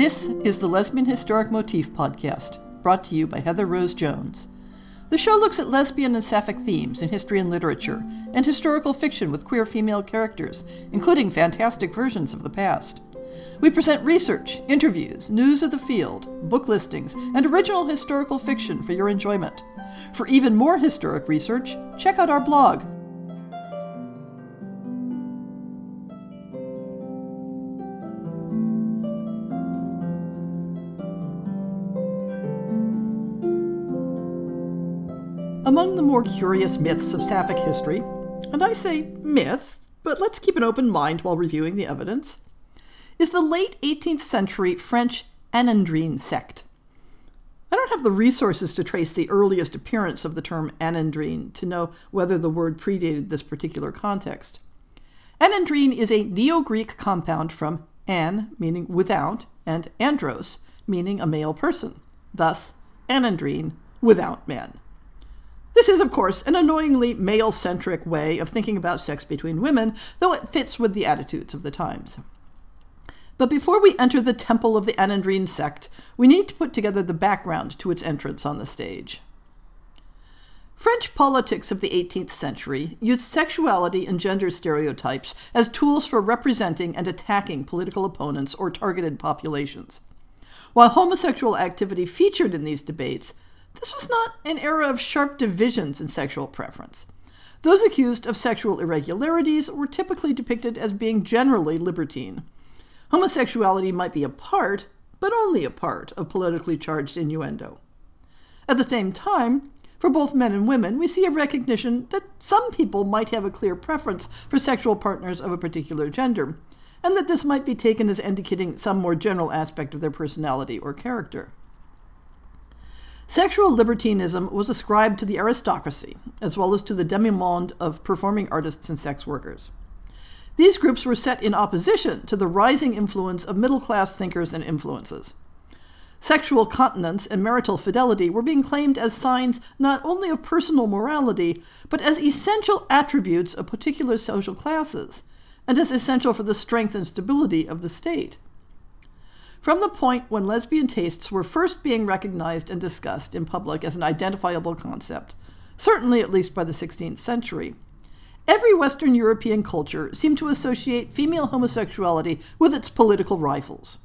This is the Lesbian Historic Motif podcast, brought to you by Heather Rose Jones. The show looks at lesbian and sapphic themes in history and literature, and historical fiction with queer female characters, including fantastic versions of the past. We present research, interviews, news of the field, book listings, and original historical fiction for your enjoyment. For even more historic research, check out our blog, more curious myths of Sapphic history, and I say myth, but let's keep an open mind while reviewing the evidence, is the late 18th century French Anandrine sect. I don't have the resources to trace the earliest appearance of the term Anandrine to know whether the word predated this particular context. Anandrine is a Neo Greek compound from an, meaning without, and andros, meaning a male person. Thus, Anandrine, without men. This is, of course, an annoyingly male centric way of thinking about sex between women, though it fits with the attitudes of the times. But before we enter the temple of the Anandrine sect, we need to put together the background to its entrance on the stage. French politics of the 18th century used sexuality and gender stereotypes as tools for representing and attacking political opponents or targeted populations. While homosexual activity featured in these debates, this was not an era of sharp divisions in sexual preference. Those accused of sexual irregularities were typically depicted as being generally libertine. Homosexuality might be a part, but only a part, of politically charged innuendo. At the same time, for both men and women, we see a recognition that some people might have a clear preference for sexual partners of a particular gender, and that this might be taken as indicating some more general aspect of their personality or character. Sexual libertinism was ascribed to the aristocracy, as well as to the demi-monde of performing artists and sex workers. These groups were set in opposition to the rising influence of middle class thinkers and influences. Sexual continence and marital fidelity were being claimed as signs not only of personal morality, but as essential attributes of particular social classes, and as essential for the strength and stability of the state. From the point when lesbian tastes were first being recognized and discussed in public as an identifiable concept, certainly at least by the 16th century, every Western European culture seemed to associate female homosexuality with its political rivals.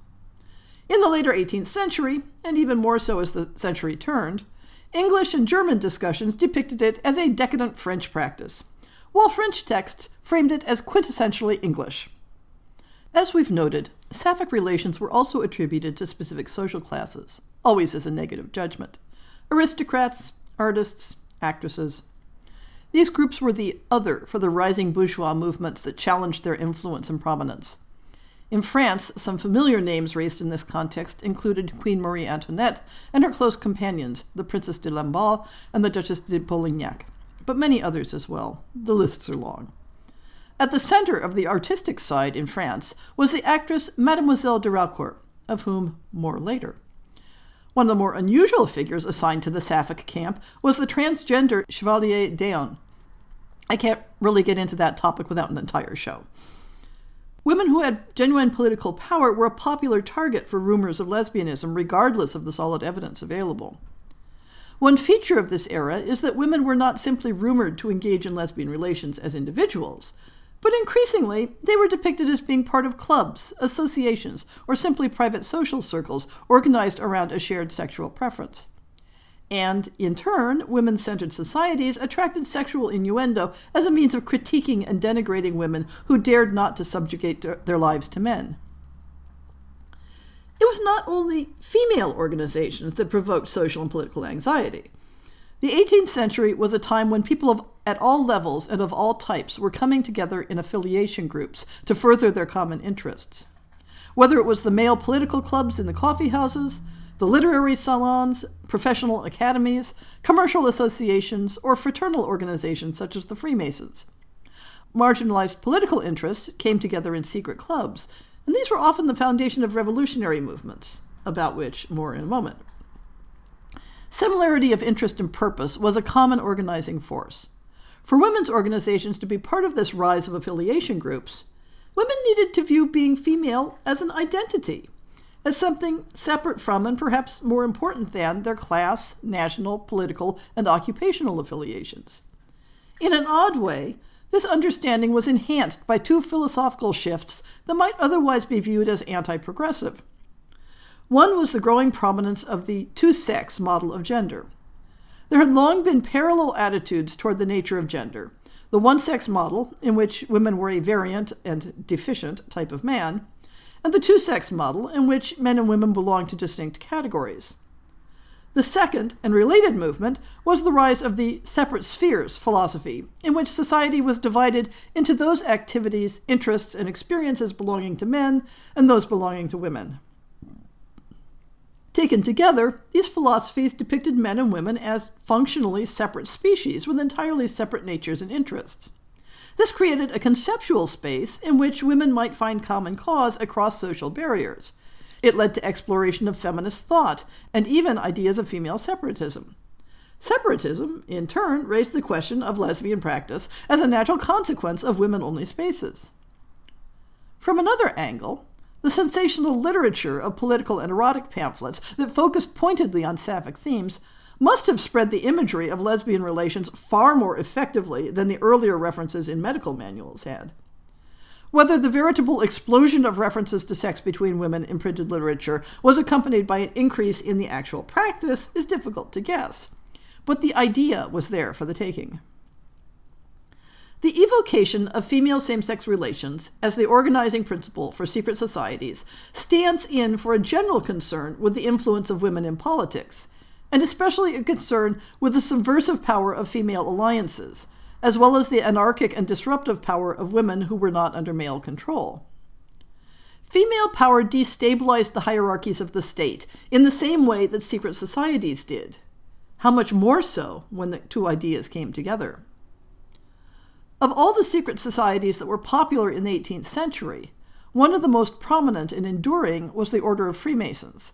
In the later 18th century, and even more so as the century turned, English and German discussions depicted it as a decadent French practice, while French texts framed it as quintessentially English. As we've noted, Sapphic relations were also attributed to specific social classes, always as a negative judgment aristocrats, artists, actresses. These groups were the other for the rising bourgeois movements that challenged their influence and prominence. In France, some familiar names raised in this context included Queen Marie Antoinette and her close companions, the Princess de Lamballe and the Duchess de Polignac, but many others as well. The lists are long. At the center of the artistic side in France was the actress Mademoiselle de Raucourt, of whom more later. One of the more unusual figures assigned to the Sapphic camp was the transgender Chevalier d'Eon. I can't really get into that topic without an entire show. Women who had genuine political power were a popular target for rumors of lesbianism, regardless of the solid evidence available. One feature of this era is that women were not simply rumored to engage in lesbian relations as individuals, but increasingly, they were depicted as being part of clubs, associations, or simply private social circles organized around a shared sexual preference. And, in turn, women centered societies attracted sexual innuendo as a means of critiquing and denigrating women who dared not to subjugate their lives to men. It was not only female organizations that provoked social and political anxiety. The 18th century was a time when people of, at all levels and of all types were coming together in affiliation groups to further their common interests. Whether it was the male political clubs in the coffee houses, the literary salons, professional academies, commercial associations, or fraternal organizations such as the Freemasons. Marginalized political interests came together in secret clubs, and these were often the foundation of revolutionary movements, about which more in a moment. Similarity of interest and purpose was a common organizing force. For women's organizations to be part of this rise of affiliation groups, women needed to view being female as an identity, as something separate from and perhaps more important than their class, national, political, and occupational affiliations. In an odd way, this understanding was enhanced by two philosophical shifts that might otherwise be viewed as anti progressive. One was the growing prominence of the two sex model of gender. There had long been parallel attitudes toward the nature of gender the one sex model, in which women were a variant and deficient type of man, and the two sex model, in which men and women belonged to distinct categories. The second and related movement was the rise of the separate spheres philosophy, in which society was divided into those activities, interests, and experiences belonging to men and those belonging to women. Taken together, these philosophies depicted men and women as functionally separate species with entirely separate natures and interests. This created a conceptual space in which women might find common cause across social barriers. It led to exploration of feminist thought and even ideas of female separatism. Separatism, in turn, raised the question of lesbian practice as a natural consequence of women only spaces. From another angle, the sensational literature of political and erotic pamphlets that focused pointedly on sapphic themes must have spread the imagery of lesbian relations far more effectively than the earlier references in medical manuals had. Whether the veritable explosion of references to sex between women in printed literature was accompanied by an increase in the actual practice is difficult to guess, but the idea was there for the taking. The evocation of female same sex relations as the organizing principle for secret societies stands in for a general concern with the influence of women in politics and especially a concern with the subversive power of female alliances, as well as the anarchic and disruptive power of women who were not under male control. Female power destabilized the hierarchies of the state in the same way that secret societies did. How much more so when the two ideas came together? Of all the secret societies that were popular in the 18th century, one of the most prominent and enduring was the Order of Freemasons,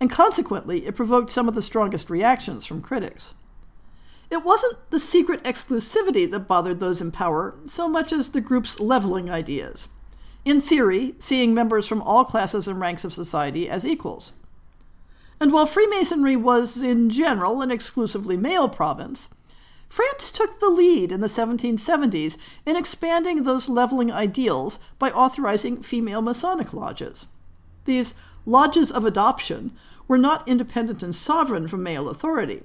and consequently, it provoked some of the strongest reactions from critics. It wasn't the secret exclusivity that bothered those in power so much as the group's leveling ideas. In theory, seeing members from all classes and ranks of society as equals. And while Freemasonry was, in general, an exclusively male province, France took the lead in the 1770s in expanding those leveling ideals by authorizing female Masonic lodges. These lodges of adoption were not independent and sovereign from male authority,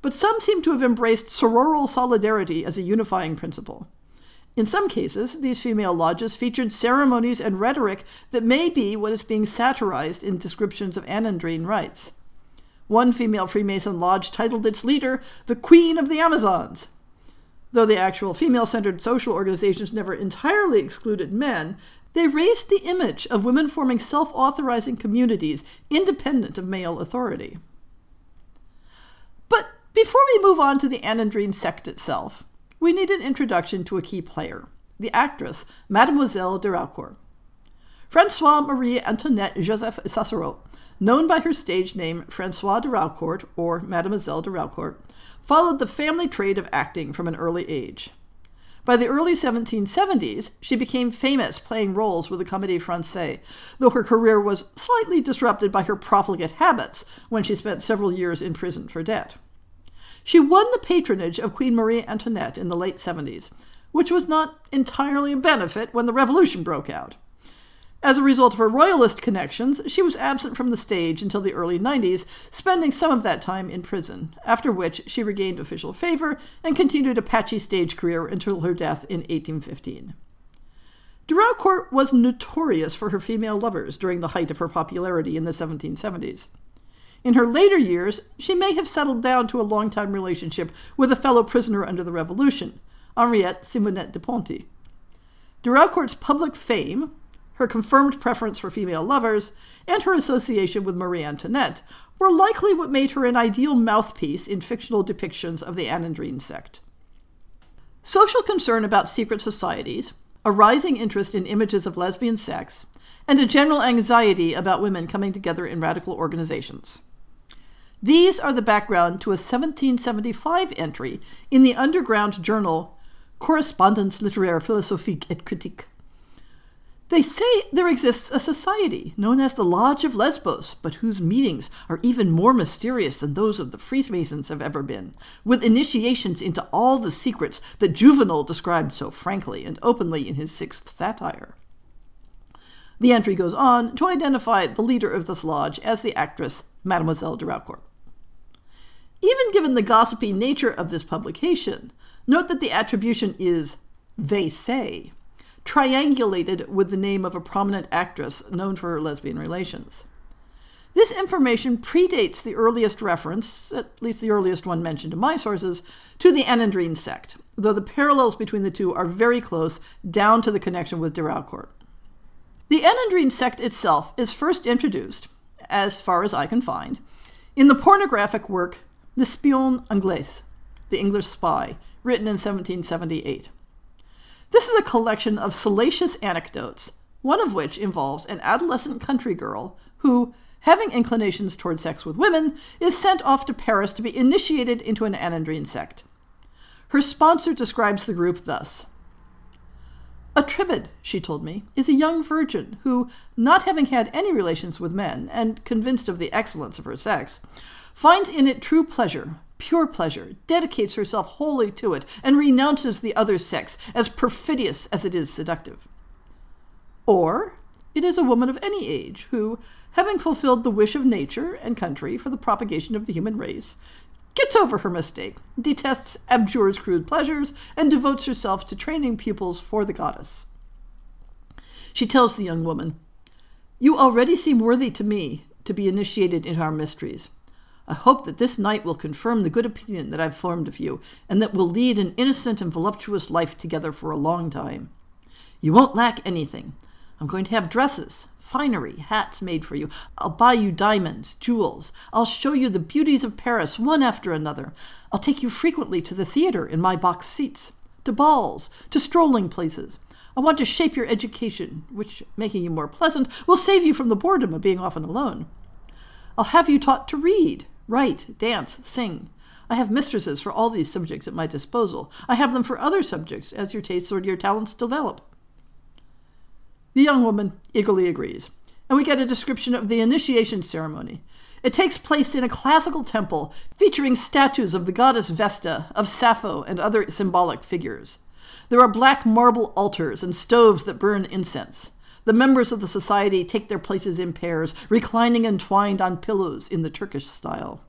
but some seem to have embraced sororal solidarity as a unifying principle. In some cases, these female lodges featured ceremonies and rhetoric that may be what is being satirized in descriptions of Anandrine rites. One female Freemason lodge titled its leader the Queen of the Amazons. Though the actual female centered social organizations never entirely excluded men, they raised the image of women forming self authorizing communities independent of male authority. But before we move on to the Anandrine sect itself, we need an introduction to a key player, the actress Mademoiselle de Raucourt. Francoise Marie Antoinette Joseph Cicero, known by her stage name Francoise de Raucourt or Mademoiselle de Raucourt, followed the family trade of acting from an early age. By the early 1770s, she became famous playing roles with the Comédie Française, though her career was slightly disrupted by her profligate habits when she spent several years in prison for debt. She won the patronage of Queen Marie Antoinette in the late 70s, which was not entirely a benefit when the revolution broke out. As a result of her royalist connections, she was absent from the stage until the early 90s, spending some of that time in prison, after which she regained official favor and continued a patchy stage career until her death in 1815. De Raucourt was notorious for her female lovers during the height of her popularity in the 1770s. In her later years, she may have settled down to a long-time relationship with a fellow prisoner under the Revolution, Henriette Simonette de Ponty. De Raucourt's public fame, her confirmed preference for female lovers, and her association with Marie Antoinette were likely what made her an ideal mouthpiece in fictional depictions of the Anandrine sect. Social concern about secret societies, a rising interest in images of lesbian sex, and a general anxiety about women coming together in radical organizations. These are the background to a 1775 entry in the underground journal Correspondance littéraire philosophique et critique They say there exists a society known as the Lodge of Lesbos, but whose meetings are even more mysterious than those of the Freemasons have ever been, with initiations into all the secrets that Juvenal described so frankly and openly in his sixth satire. The entry goes on to identify the leader of this lodge as the actress Mademoiselle de Raucourt. Even given the gossipy nature of this publication, note that the attribution is they say triangulated with the name of a prominent actress known for her lesbian relations. This information predates the earliest reference, at least the earliest one mentioned in my sources, to the Anandrine sect, though the parallels between the two are very close, down to the connection with de Raucourt. The Anandrine sect itself is first introduced, as far as I can find, in the pornographic work *The L'Espion Anglais, The English Spy, written in 1778. This is a collection of salacious anecdotes, one of which involves an adolescent country girl who, having inclinations toward sex with women, is sent off to Paris to be initiated into an Anandrine sect. Her sponsor describes the group thus A tribad, she told me, is a young virgin who, not having had any relations with men, and convinced of the excellence of her sex, finds in it true pleasure, pure pleasure, dedicates herself wholly to it, and renounces the other sex, as perfidious as it is seductive. Or it is a woman of any age who, having fulfilled the wish of nature and country for the propagation of the human race, gets over her mistake, detests, abjures crude pleasures, and devotes herself to training pupils for the goddess. She tells the young woman, You already seem worthy to me to be initiated into our mysteries. I hope that this night will confirm the good opinion that I've formed of you, and that we'll lead an innocent and voluptuous life together for a long time. You won't lack anything. I'm going to have dresses, finery, hats made for you. I'll buy you diamonds, jewels. I'll show you the beauties of Paris one after another. I'll take you frequently to the theater in my box seats, to balls, to strolling places. I want to shape your education, which, making you more pleasant, will save you from the boredom of being often alone. I'll have you taught to read, write, dance, sing. I have mistresses for all these subjects at my disposal. I have them for other subjects as your tastes or your talents develop. The young woman eagerly agrees, and we get a description of the initiation ceremony. It takes place in a classical temple featuring statues of the goddess Vesta, of Sappho, and other symbolic figures. There are black marble altars and stoves that burn incense. The members of the society take their places in pairs, reclining entwined on pillows in the Turkish style.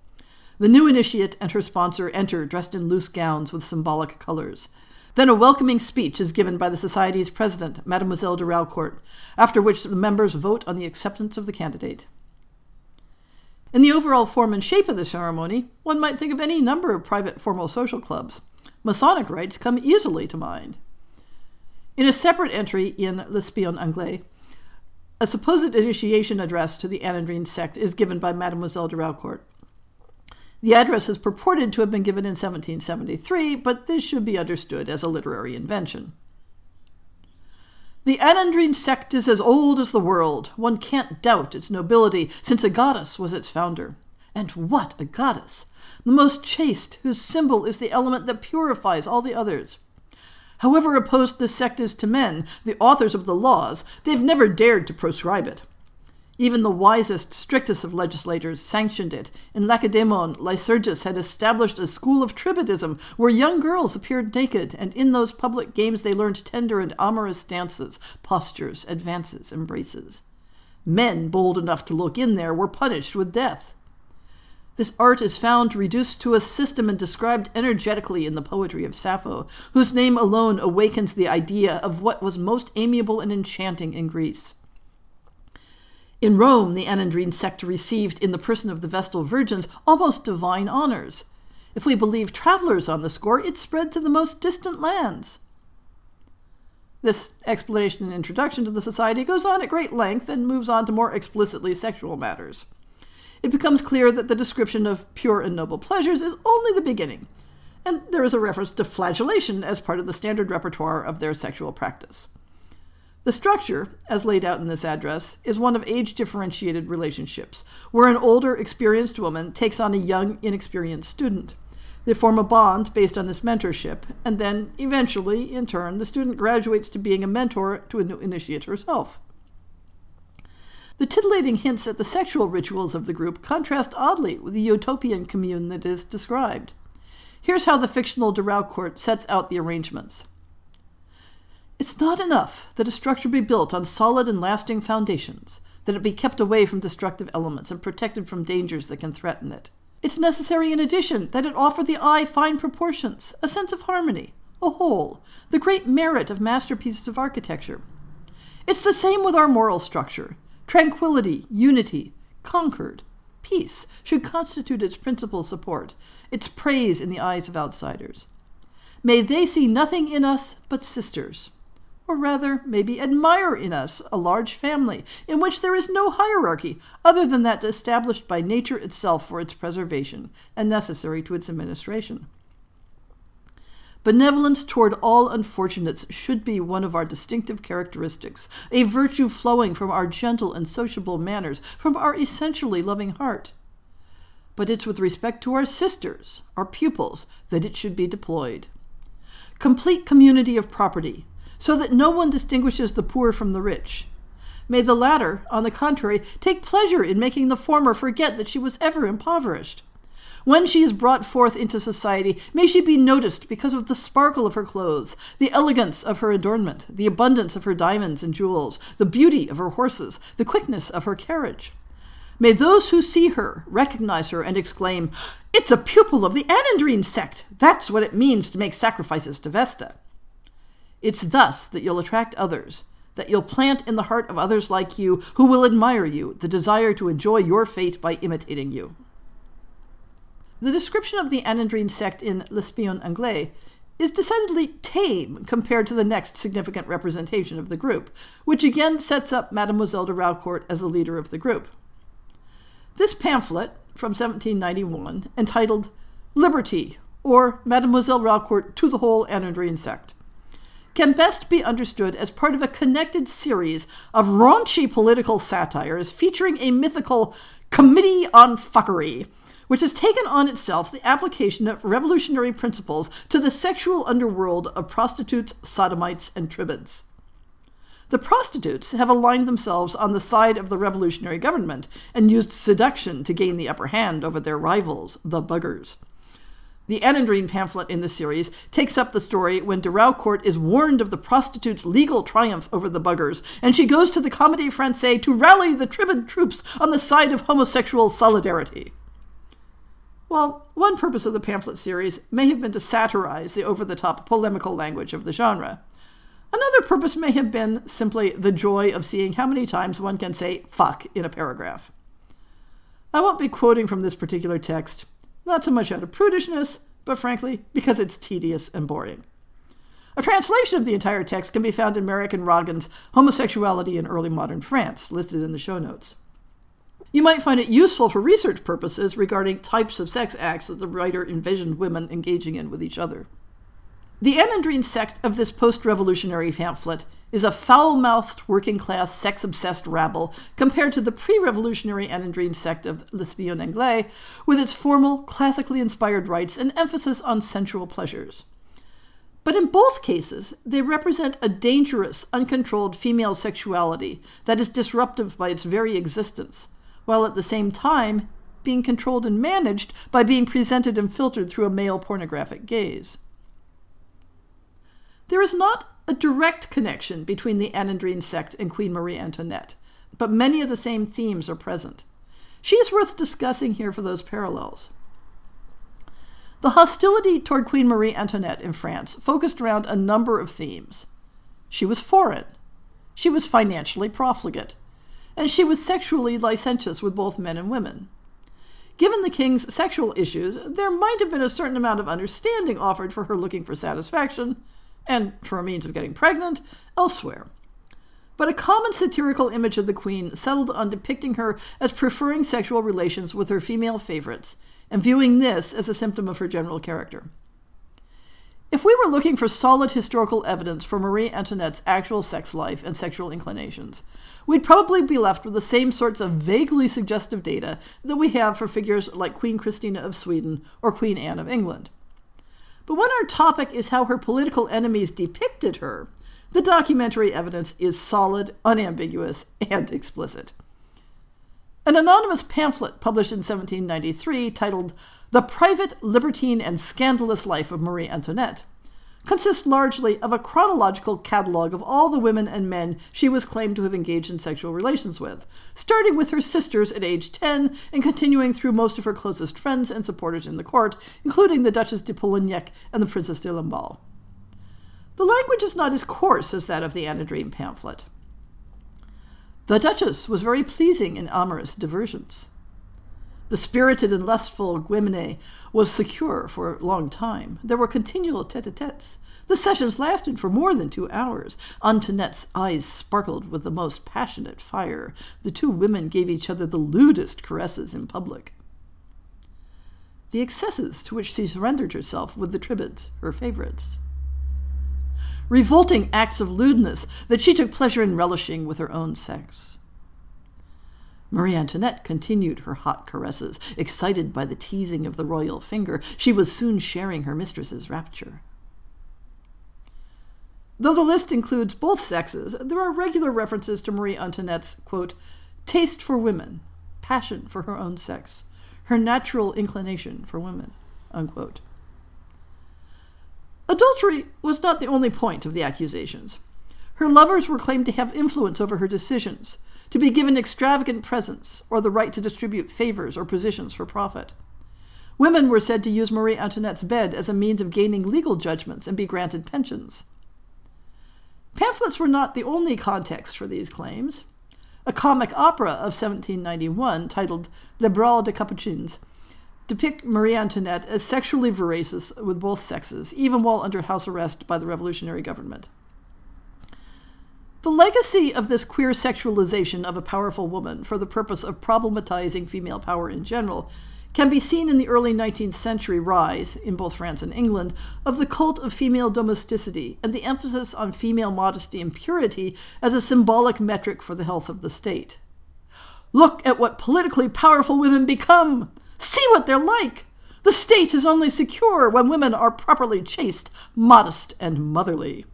The new initiate and her sponsor enter dressed in loose gowns with symbolic colors. Then a welcoming speech is given by the Society's president, Mademoiselle de Raucourt, after which the members vote on the acceptance of the candidate. In the overall form and shape of the ceremony, one might think of any number of private formal social clubs. Masonic rites come easily to mind. In a separate entry in L'Espion Anglais, a supposed initiation address to the Anandrine sect is given by Mademoiselle de Raucourt. The address is purported to have been given in 1773, but this should be understood as a literary invention. The Anandrine sect is as old as the world. One can't doubt its nobility, since a goddess was its founder. And what a goddess! The most chaste, whose symbol is the element that purifies all the others. However opposed this sect is to men, the authors of the laws, they've never dared to proscribe it. Even the wisest, strictest of legislators sanctioned it. In Lacedaemon, Lycurgus had established a school of tribadism where young girls appeared naked, and in those public games they learned tender and amorous dances, postures, advances, embraces. Men bold enough to look in there were punished with death. This art is found reduced to a system and described energetically in the poetry of Sappho, whose name alone awakens the idea of what was most amiable and enchanting in Greece. In Rome, the Anandrine sect received, in the person of the Vestal Virgins, almost divine honors. If we believe travelers on the score, it spread to the most distant lands. This explanation and introduction to the society goes on at great length and moves on to more explicitly sexual matters it becomes clear that the description of pure and noble pleasures is only the beginning, and there is a reference to flagellation as part of the standard repertoire of their sexual practice. The structure, as laid out in this address, is one of age differentiated relationships, where an older, experienced woman takes on a young, inexperienced student. They form a bond based on this mentorship, and then, eventually, in turn, the student graduates to being a mentor to a new initiate herself. The titillating hints at the sexual rituals of the group contrast oddly with the utopian commune that is described. Here's how the fictional de Raucourt sets out the arrangements. It's not enough that a structure be built on solid and lasting foundations, that it be kept away from destructive elements and protected from dangers that can threaten it. It's necessary, in addition, that it offer the eye fine proportions, a sense of harmony, a whole, the great merit of masterpieces of architecture. It's the same with our moral structure. Tranquility, unity, concord, peace should constitute its principal support, its praise in the eyes of outsiders. May they see nothing in us but sisters or rather, maybe admire in us a large family in which there is no hierarchy other than that established by nature itself for its preservation and necessary to its administration. Benevolence toward all unfortunates should be one of our distinctive characteristics, a virtue flowing from our gentle and sociable manners, from our essentially loving heart. But it's with respect to our sisters, our pupils, that it should be deployed. Complete community of property, so that no one distinguishes the poor from the rich. May the latter, on the contrary, take pleasure in making the former forget that she was ever impoverished. When she is brought forth into society, may she be noticed because of the sparkle of her clothes, the elegance of her adornment, the abundance of her diamonds and jewels, the beauty of her horses, the quickness of her carriage. May those who see her recognize her and exclaim, It's a pupil of the Anandrine sect! That's what it means to make sacrifices to Vesta. It's thus that you'll attract others, that you'll plant in the heart of others like you who will admire you the desire to enjoy your fate by imitating you. The description of the Anandrine sect in L'Espion Anglais is decidedly tame compared to the next significant representation of the group, which again sets up Mademoiselle de Raucourt as the leader of the group. This pamphlet from 1791, entitled Liberty, or Mademoiselle Raucourt to the whole Anandrine sect, can best be understood as part of a connected series of raunchy political satires featuring a mythical Committee on Fuckery, which has taken on itself the application of revolutionary principles to the sexual underworld of prostitutes, sodomites, and tribades. The prostitutes have aligned themselves on the side of the revolutionary government and used seduction to gain the upper hand over their rivals, the buggers. The Anandrine pamphlet in the series takes up the story when de is warned of the prostitute's legal triumph over the buggers, and she goes to the Comédie Française to rally the tribade troops on the side of homosexual solidarity. Well, one purpose of the pamphlet series may have been to satirize the over the top polemical language of the genre. Another purpose may have been simply the joy of seeing how many times one can say fuck in a paragraph. I won't be quoting from this particular text, not so much out of prudishness, but frankly, because it's tedious and boring. A translation of the entire text can be found in Merrick and Ragan's Homosexuality in Early Modern France, listed in the show notes. You might find it useful for research purposes regarding types of sex acts that the writer envisioned women engaging in with each other. The Anandrine sect of this post revolutionary pamphlet is a foul mouthed, working class, sex obsessed rabble compared to the pre revolutionary Anandrine sect of L'Espion Anglais, with its formal, classically inspired rites and emphasis on sensual pleasures. But in both cases, they represent a dangerous, uncontrolled female sexuality that is disruptive by its very existence, while at the same time being controlled and managed by being presented and filtered through a male pornographic gaze. There is not a direct connection between the Anandrine sect and Queen Marie Antoinette, but many of the same themes are present. She is worth discussing here for those parallels. The hostility toward Queen Marie Antoinette in France focused around a number of themes. She was foreign, she was financially profligate, and she was sexually licentious with both men and women. Given the king's sexual issues, there might have been a certain amount of understanding offered for her looking for satisfaction, and for a means of getting pregnant, elsewhere. But a common satirical image of the queen settled on depicting her as preferring sexual relations with her female favorites, and viewing this as a symptom of her general character. If we were looking for solid historical evidence for Marie Antoinette's actual sex life and sexual inclinations, we'd probably be left with the same sorts of vaguely suggestive data that we have for figures like Queen Christina of Sweden or Queen Anne of England. But when our topic is how her political enemies depicted her, the documentary evidence is solid, unambiguous, and explicit. An anonymous pamphlet published in 1793 titled the Private, Libertine, and Scandalous Life of Marie Antoinette consists largely of a chronological catalogue of all the women and men she was claimed to have engaged in sexual relations with, starting with her sisters at age 10 and continuing through most of her closest friends and supporters in the court, including the Duchess de Polignac and the Princess de Lamballe. The language is not as coarse as that of the Anandrine pamphlet. The Duchess was very pleasing in amorous diversions. The spirited and lustful Guemene was secure for a long time. There were continual tete a tetes. The sessions lasted for more than two hours. Antoinette's eyes sparkled with the most passionate fire. The two women gave each other the lewdest caresses in public. The excesses to which she surrendered herself with the Tribades, her favorites. Revolting acts of lewdness that she took pleasure in relishing with her own sex. Marie Antoinette continued her hot caresses, excited by the teasing of the royal finger. She was soon sharing her mistress's rapture. Though the list includes both sexes, there are regular references to Marie Antoinette's, quote, taste for women, passion for her own sex, her natural inclination for women, unquote. Adultery was not the only point of the accusations. Her lovers were claimed to have influence over her decisions, to be given extravagant presents or the right to distribute favors or positions for profit. Women were said to use Marie Antoinette's bed as a means of gaining legal judgments and be granted pensions. Pamphlets were not the only context for these claims. A comic opera of 1791 titled Le Bal des Capucines depict Marie Antoinette as sexually voracious with both sexes, even while under house arrest by the revolutionary government. The legacy of this queer sexualization of a powerful woman for the purpose of problematizing female power in general can be seen in the early 19th century rise, in both France and England, of the cult of female domesticity and the emphasis on female modesty and purity as a symbolic metric for the health of the state. Look at what politically powerful women become! See what they're like! The state is only secure when women are properly chaste, modest, and motherly.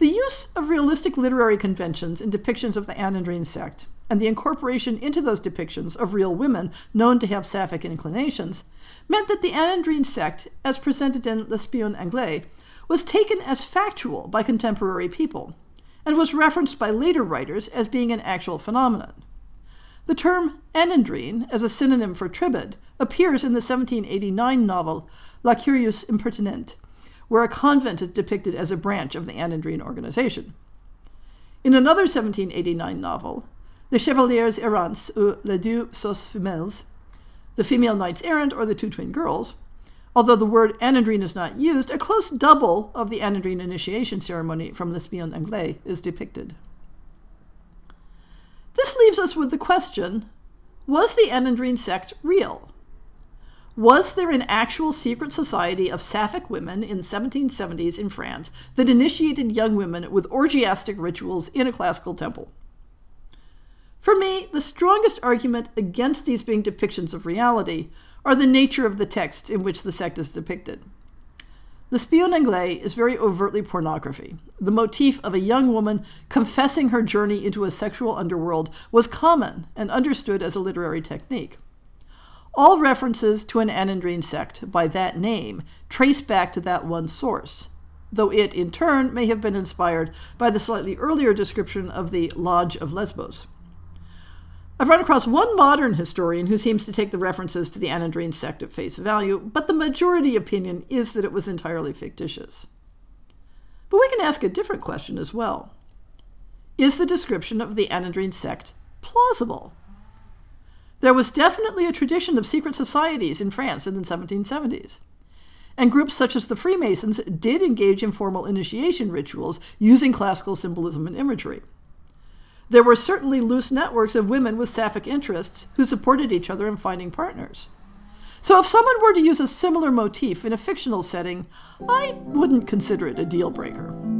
The use of realistic literary conventions in depictions of the Anandrine sect, and the incorporation into those depictions of real women known to have sapphic inclinations, meant that the Anandrine sect, as presented in L'Espion Anglais, was taken as factual by contemporary people, and was referenced by later writers as being an actual phenomenon. The term Anandrine, as a synonym for Tribade, appears in the 1789 novel La Curieuse Impertinente, where a convent is depicted as a branch of the Anandrine organization. In another 1789 novel, Les Chevaliers Errants ou Les Deux Sœurs Femelles, The Female Knights Errant or The Two Twin Girls, although the word Anandrine is not used, a close double of the Anandrine initiation ceremony from L'Espion Anglais is depicted. This leaves us with the question was the Anandrine sect real? Was there an actual secret society of Sapphic women in 1770s in France that initiated young women with orgiastic rituals in a classical temple? For me, the strongest argument against these being depictions of reality are the nature of the texts in which the sect is depicted. The Spion Anglais is very overtly pornography. The motif of a young woman confessing her journey into a sexual underworld was common and understood as a literary technique. All references to an Anandrine sect by that name trace back to that one source, though it, in turn, may have been inspired by the slightly earlier description of the Lodge of Lesbos. I've run across one modern historian who seems to take the references to the Anandrine sect at face value, but the majority opinion is that it was entirely fictitious. But we can ask a different question as well. Is the description of the Anandrine sect plausible? There was definitely a tradition of secret societies in France in the 1770s. And groups such as the Freemasons did engage in formal initiation rituals using classical symbolism and imagery. There were certainly loose networks of women with sapphic interests who supported each other in finding partners. So if someone were to use a similar motif in a fictional setting, I wouldn't consider it a deal breaker.